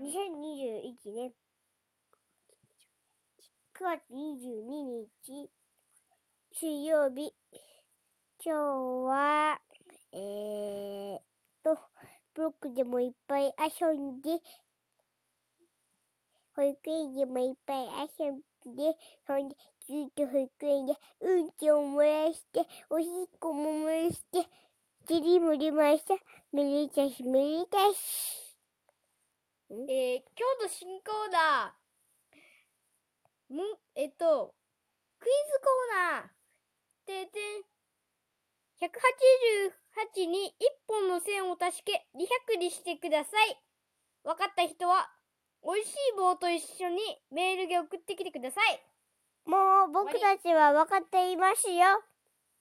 2021年9月22日水曜日。今日はえー、っとブロックでもいっぱい遊んで保育園でもいっぱい遊んでそんでずっと保育園でうんちを漏らしておしっこも漏らして尻も出ました。めでたしめでたし。えー、今日の新コーナー、む、えっと、クイズコーナー、てて、188に1本の線を足して200にしてください。わかった人は、美味しい棒と一緒にメールで送ってきてください。もう僕たちは分かっていますよ。